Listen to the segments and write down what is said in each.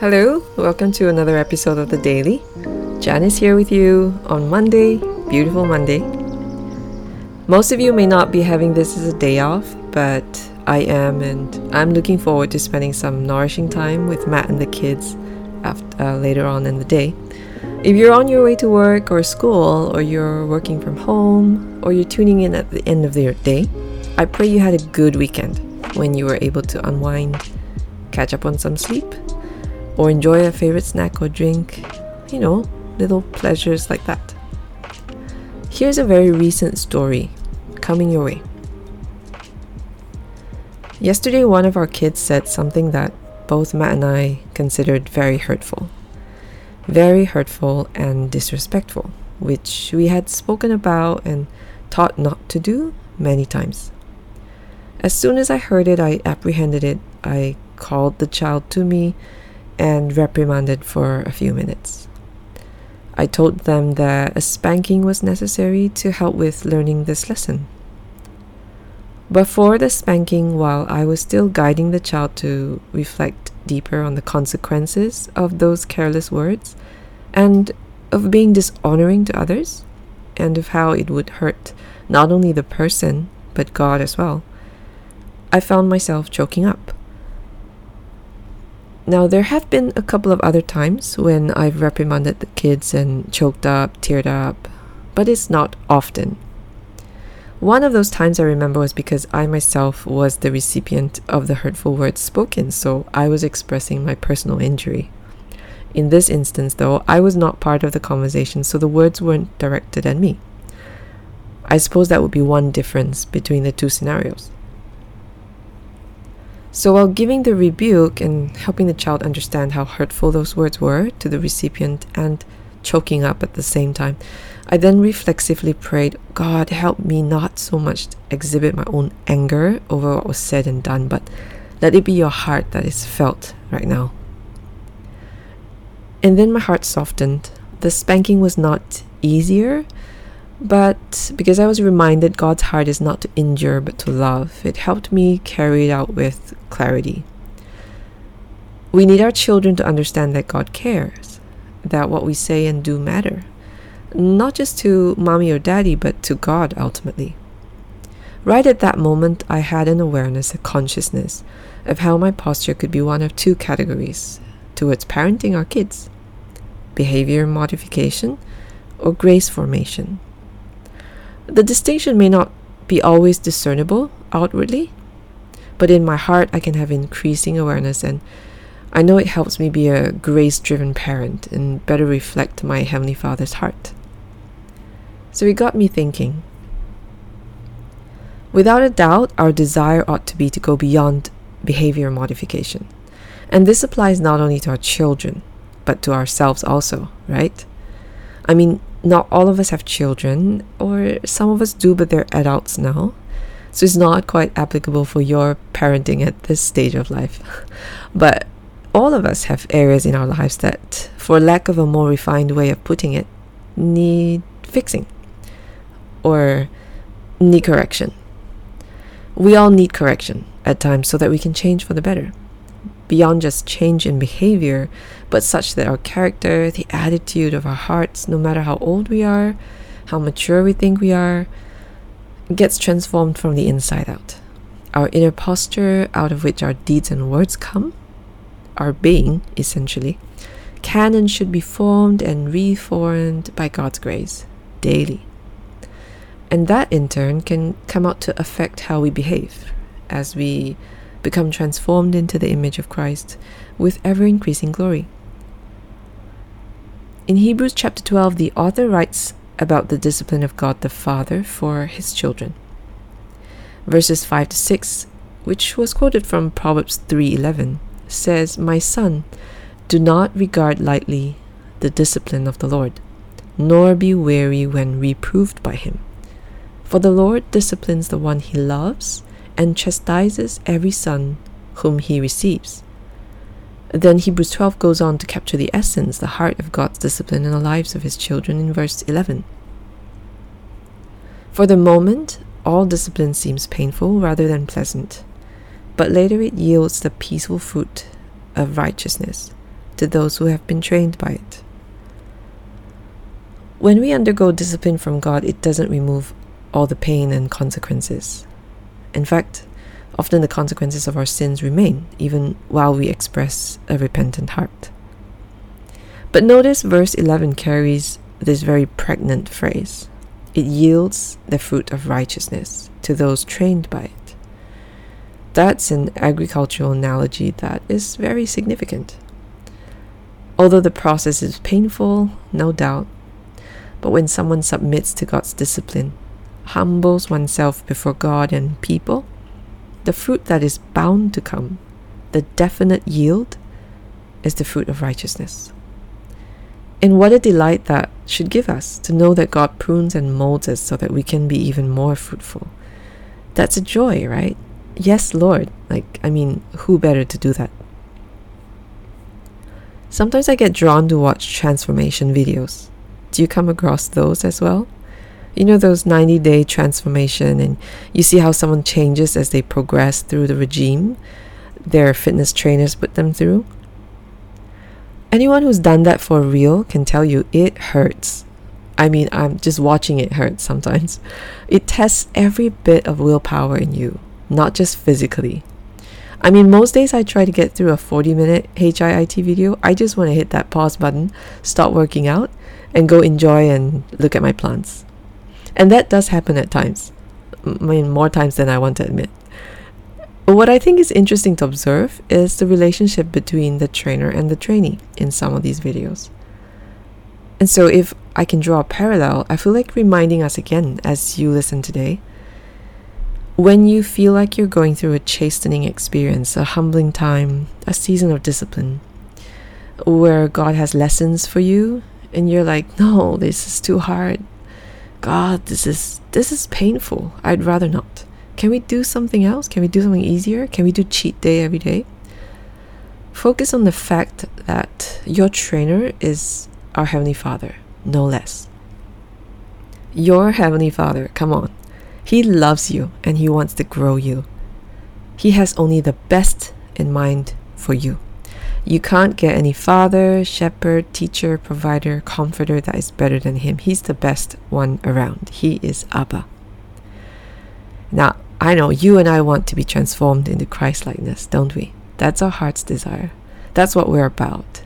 Hello, welcome to another episode of The Daily. Janice here with you on Monday, beautiful Monday. Most of you may not be having this as a day off, but I am, and I'm looking forward to spending some nourishing time with Matt and the kids after, uh, later on in the day. If you're on your way to work or school, or you're working from home, or you're tuning in at the end of your day, I pray you had a good weekend when you were able to unwind, catch up on some sleep, or enjoy a favorite snack or drink. You know, little pleasures like that. Here's a very recent story coming your way. Yesterday, one of our kids said something that both Matt and I considered very hurtful. Very hurtful and disrespectful, which we had spoken about and taught not to do many times. As soon as I heard it, I apprehended it. I called the child to me and reprimanded for a few minutes. I told them that a spanking was necessary to help with learning this lesson. Before the spanking, while I was still guiding the child to reflect deeper on the consequences of those careless words and of being dishonoring to others, and of how it would hurt not only the person but God as well, I found myself choking up. Now, there have been a couple of other times when I've reprimanded the kids and choked up, teared up, but it's not often. One of those times I remember was because I myself was the recipient of the hurtful words spoken, so I was expressing my personal injury. In this instance, though, I was not part of the conversation, so the words weren't directed at me. I suppose that would be one difference between the two scenarios. So while giving the rebuke and helping the child understand how hurtful those words were to the recipient and choking up at the same time, I then reflexively prayed, God, help me not so much exhibit my own anger over what was said and done, but let it be your heart that is felt right now. And then my heart softened. The spanking was not easier, but because I was reminded God's heart is not to injure but to love, it helped me carry it out with clarity. We need our children to understand that God cares, that what we say and do matter, not just to mommy or daddy, but to God ultimately. Right at that moment, I had an awareness, a consciousness of how my posture could be one of two categories towards parenting our kids behavior modification or grace formation. The distinction may not be always discernible outwardly, but in my heart, I can have increasing awareness, and I know it helps me be a grace driven parent and better reflect my Heavenly Father's heart. So it got me thinking. Without a doubt, our desire ought to be to go beyond behavior modification. And this applies not only to our children, but to ourselves also, right? I mean, not all of us have children, or some of us do, but they're adults now. So it's not quite applicable for your parenting at this stage of life. but all of us have areas in our lives that, for lack of a more refined way of putting it, need fixing or need correction. We all need correction at times so that we can change for the better beyond just change in behavior, but such that our character, the attitude of our hearts, no matter how old we are, how mature we think we are, gets transformed from the inside out. Our inner posture, out of which our deeds and words come, our being, essentially, can and should be formed and reformed by God's grace daily. And that in turn can come out to affect how we behave as we become transformed into the image of Christ with ever increasing glory. In Hebrews chapter 12, the author writes about the discipline of God the Father for his children. Verses 5 to 6, which was quoted from Proverbs 3:11, says, "My son, do not regard lightly the discipline of the Lord, nor be weary when reproved by him. For the Lord disciplines the one he loves and chastises every son whom he receives. Then Hebrews 12 goes on to capture the essence, the heart of God's discipline in the lives of his children in verse 11. For the moment, all discipline seems painful rather than pleasant, but later it yields the peaceful fruit of righteousness, to those who have been trained by it. When we undergo discipline from God, it doesn't remove all the pain and consequences. In fact, often the consequences of our sins remain, even while we express a repentant heart. But notice verse 11 carries this very pregnant phrase it yields the fruit of righteousness to those trained by it. That's an agricultural analogy that is very significant. Although the process is painful, no doubt, but when someone submits to God's discipline, humbles oneself before God and people, the fruit that is bound to come, the definite yield, is the fruit of righteousness. And what a delight that should give us to know that God prunes and molds us so that we can be even more fruitful. That's a joy, right? Yes, Lord. Like, I mean, who better to do that? Sometimes I get drawn to watch transformation videos. Do you come across those as well? You know, those 90 day transformation, and you see how someone changes as they progress through the regime their fitness trainers put them through? Anyone who's done that for real can tell you it hurts. I mean, I'm just watching it hurt sometimes. It tests every bit of willpower in you, not just physically. I mean, most days I try to get through a 40 minute HIIT video. I just want to hit that pause button, stop working out, and go enjoy and look at my plants. And that does happen at times. I mean, more times than I want to admit. What I think is interesting to observe is the relationship between the trainer and the trainee in some of these videos. And so, if I can draw a parallel, I feel like reminding us again as you listen today when you feel like you're going through a chastening experience, a humbling time, a season of discipline, where God has lessons for you, and you're like, no, this is too hard. God, this is this is painful. I'd rather not. Can we do something else? Can we do something easier? Can we do cheat day every day? Focus on the fact that your trainer is our Heavenly Father, no less. Your Heavenly Father, come on. He loves you and He wants to grow you. He has only the best in mind for you. You can't get any father, shepherd, teacher, provider, comforter that is better than Him. He's the best one around. He is Abba. Now, I know you and I want to be transformed into Christ likeness, don't we? That's our heart's desire. That's what we're about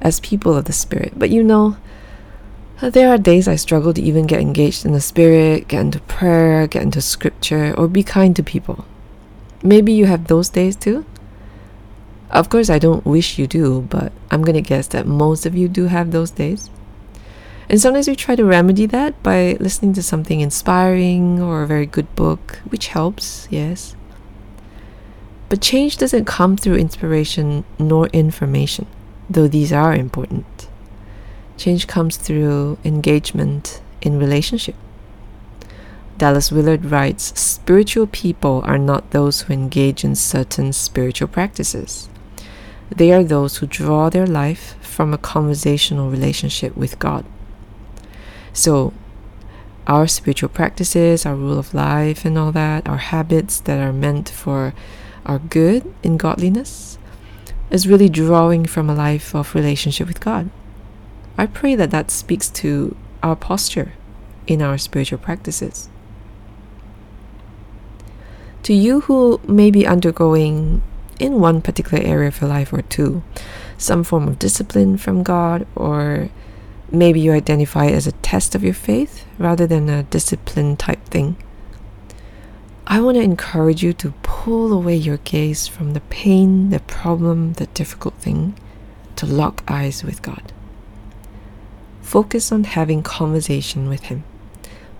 as people of the Spirit. But you know, there are days I struggle to even get engaged in the Spirit, get into prayer, get into scripture, or be kind to people. Maybe you have those days too? Of course, I don't wish you do, but I'm gonna guess that most of you do have those days. And sometimes we try to remedy that by listening to something inspiring or a very good book, which helps, yes. But change doesn't come through inspiration nor information, though these are important. Change comes through engagement in relationship. Dallas Willard writes Spiritual people are not those who engage in certain spiritual practices. They are those who draw their life from a conversational relationship with God. So, our spiritual practices, our rule of life, and all that, our habits that are meant for our good in godliness, is really drawing from a life of relationship with God. I pray that that speaks to our posture in our spiritual practices. To you who may be undergoing in one particular area of your life or two, some form of discipline from God or maybe you identify it as a test of your faith rather than a discipline type thing. I want to encourage you to pull away your gaze from the pain, the problem, the difficult thing, to lock eyes with God. Focus on having conversation with Him.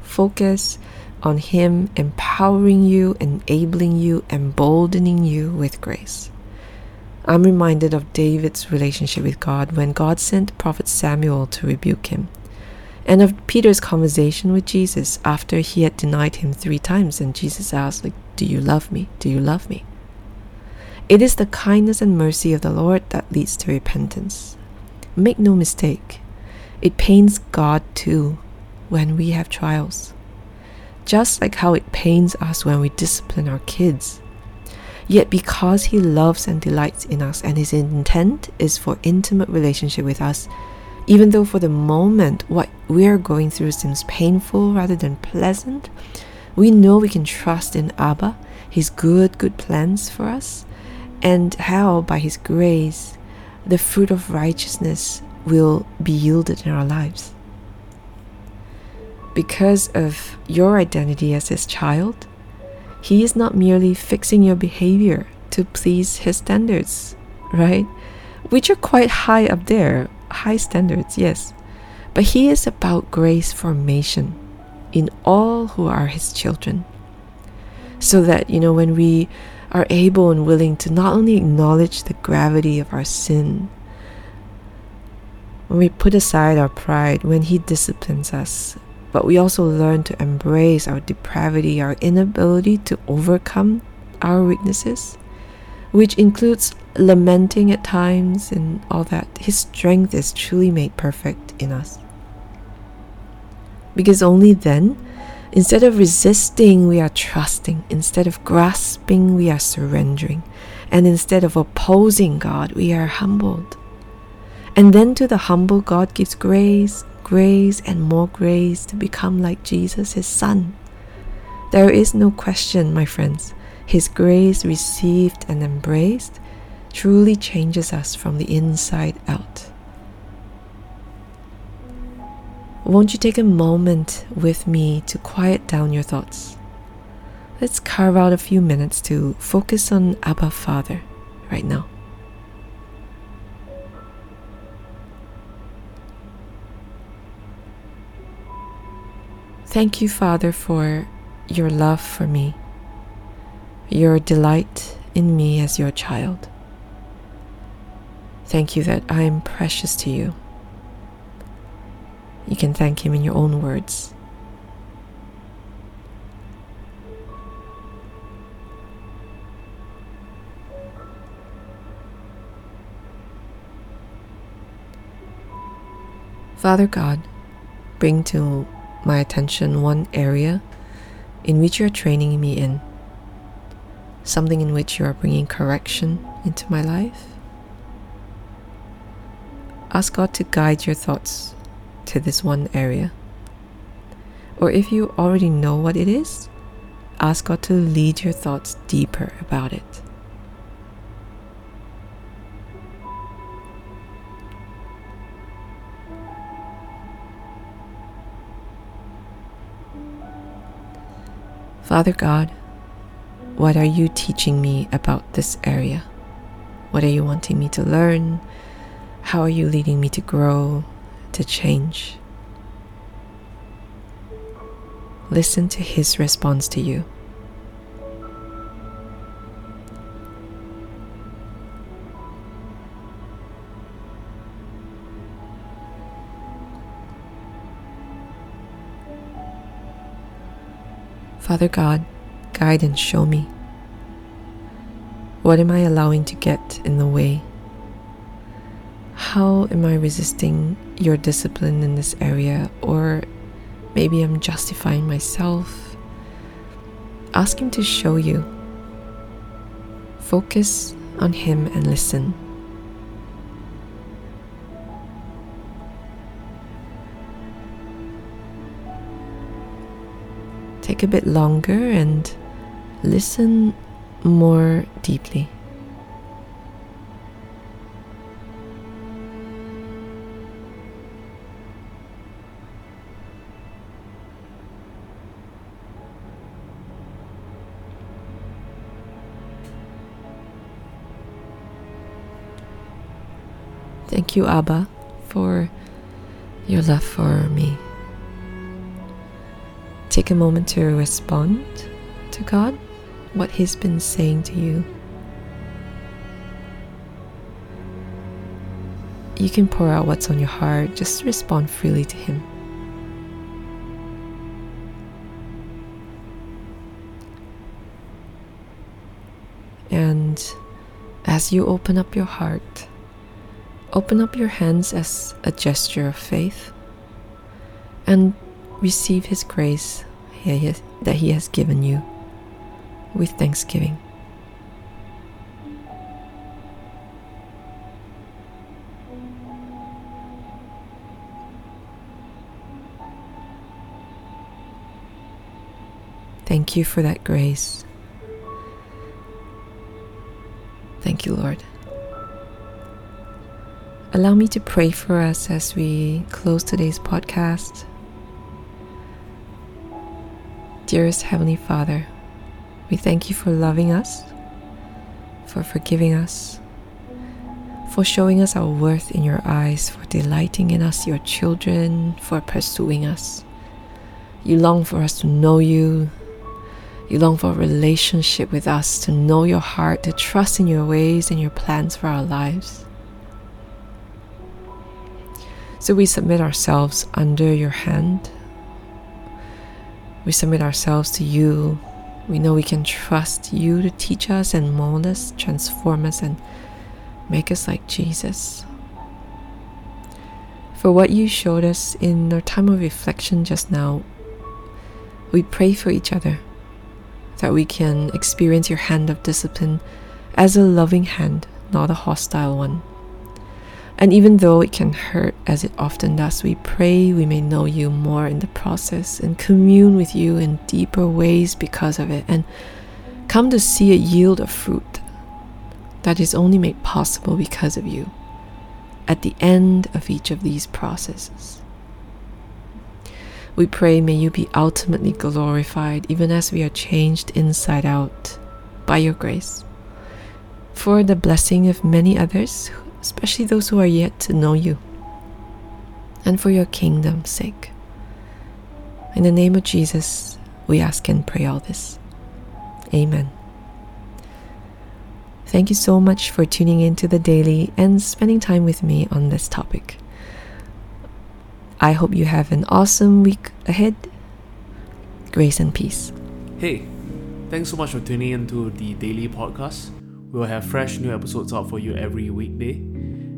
Focus on Him empowering you, enabling you, emboldening you with grace. I'm reminded of David's relationship with God when God sent Prophet Samuel to rebuke him, and of Peter's conversation with Jesus after he had denied him three times, and Jesus asked, like, Do you love me? Do you love me? It is the kindness and mercy of the Lord that leads to repentance. Make no mistake, it pains God too when we have trials, just like how it pains us when we discipline our kids Yet because he loves and delights in us and his intent is for intimate relationship with us, even though for the moment what we're going through seems painful rather than pleasant, we know we can trust in Abba, his good, good plans for us, and how by his grace the fruit of righteousness will be yielded in our lives. Because of your identity as his child, he is not merely fixing your behavior to please his standards, right? Which are quite high up there, high standards, yes. But he is about grace formation in all who are his children. So that, you know, when we are able and willing to not only acknowledge the gravity of our sin, when we put aside our pride, when he disciplines us, but we also learn to embrace our depravity, our inability to overcome our weaknesses, which includes lamenting at times and all that. His strength is truly made perfect in us. Because only then, instead of resisting, we are trusting. Instead of grasping, we are surrendering. And instead of opposing God, we are humbled. And then to the humble, God gives grace, grace and more grace to become like Jesus, his son. There is no question, my friends, his grace received and embraced truly changes us from the inside out. Won't you take a moment with me to quiet down your thoughts? Let's carve out a few minutes to focus on Abba Father right now. Thank you, Father, for your love for me, your delight in me as your child. Thank you that I am precious to you. You can thank Him in your own words. Father God, bring to my attention one area in which you are training me in, something in which you are bringing correction into my life. Ask God to guide your thoughts to this one area. Or if you already know what it is, ask God to lead your thoughts deeper about it. Father God, what are you teaching me about this area? What are you wanting me to learn? How are you leading me to grow, to change? Listen to His response to you. Father God, guide and show me. What am I allowing to get in the way? How am I resisting your discipline in this area? Or maybe I'm justifying myself. Ask Him to show you. Focus on Him and listen. Take a bit longer and listen more deeply. Thank you, Abba, for your love for me. Take a moment to respond to God, what He's been saying to you. You can pour out what's on your heart, just respond freely to Him. And as you open up your heart, open up your hands as a gesture of faith and receive His grace that He has given you with thanksgiving. Thank you for that grace. Thank you, Lord. Allow me to pray for us as we close today's podcast. Dearest Heavenly Father, we thank you for loving us, for forgiving us, for showing us our worth in your eyes, for delighting in us, your children, for pursuing us. You long for us to know you. You long for a relationship with us, to know your heart, to trust in your ways and your plans for our lives. So we submit ourselves under your hand. We submit ourselves to you. We know we can trust you to teach us and mold us, transform us, and Make us like Jesus. For what you showed us in our time of reflection just now, we pray for each other that we can experience your hand of discipline as a loving hand, not a hostile one. And even though it can hurt as it often does, we pray we may know you more in the process and commune with you in deeper ways because of it and come to see a yield of fruit that is only made possible because of you at the end of each of these processes. We pray, may you be ultimately glorified even as we are changed inside out by your grace. For the blessing of many others, especially those who are yet to know you, and for your kingdom's sake. In the name of Jesus, we ask and pray all this. Amen. Thank you so much for tuning in to the daily and spending time with me on this topic. I hope you have an awesome week ahead. Grace and peace. Hey, thanks so much for tuning in to the daily podcast. We'll have fresh new episodes out for you every weekday.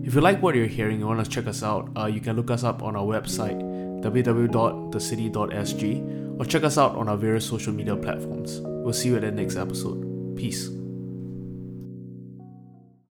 If you like what you're hearing and want to check us out, uh, you can look us up on our website www.thecity.sg or check us out on our various social media platforms. We'll see you at the next episode. Peace.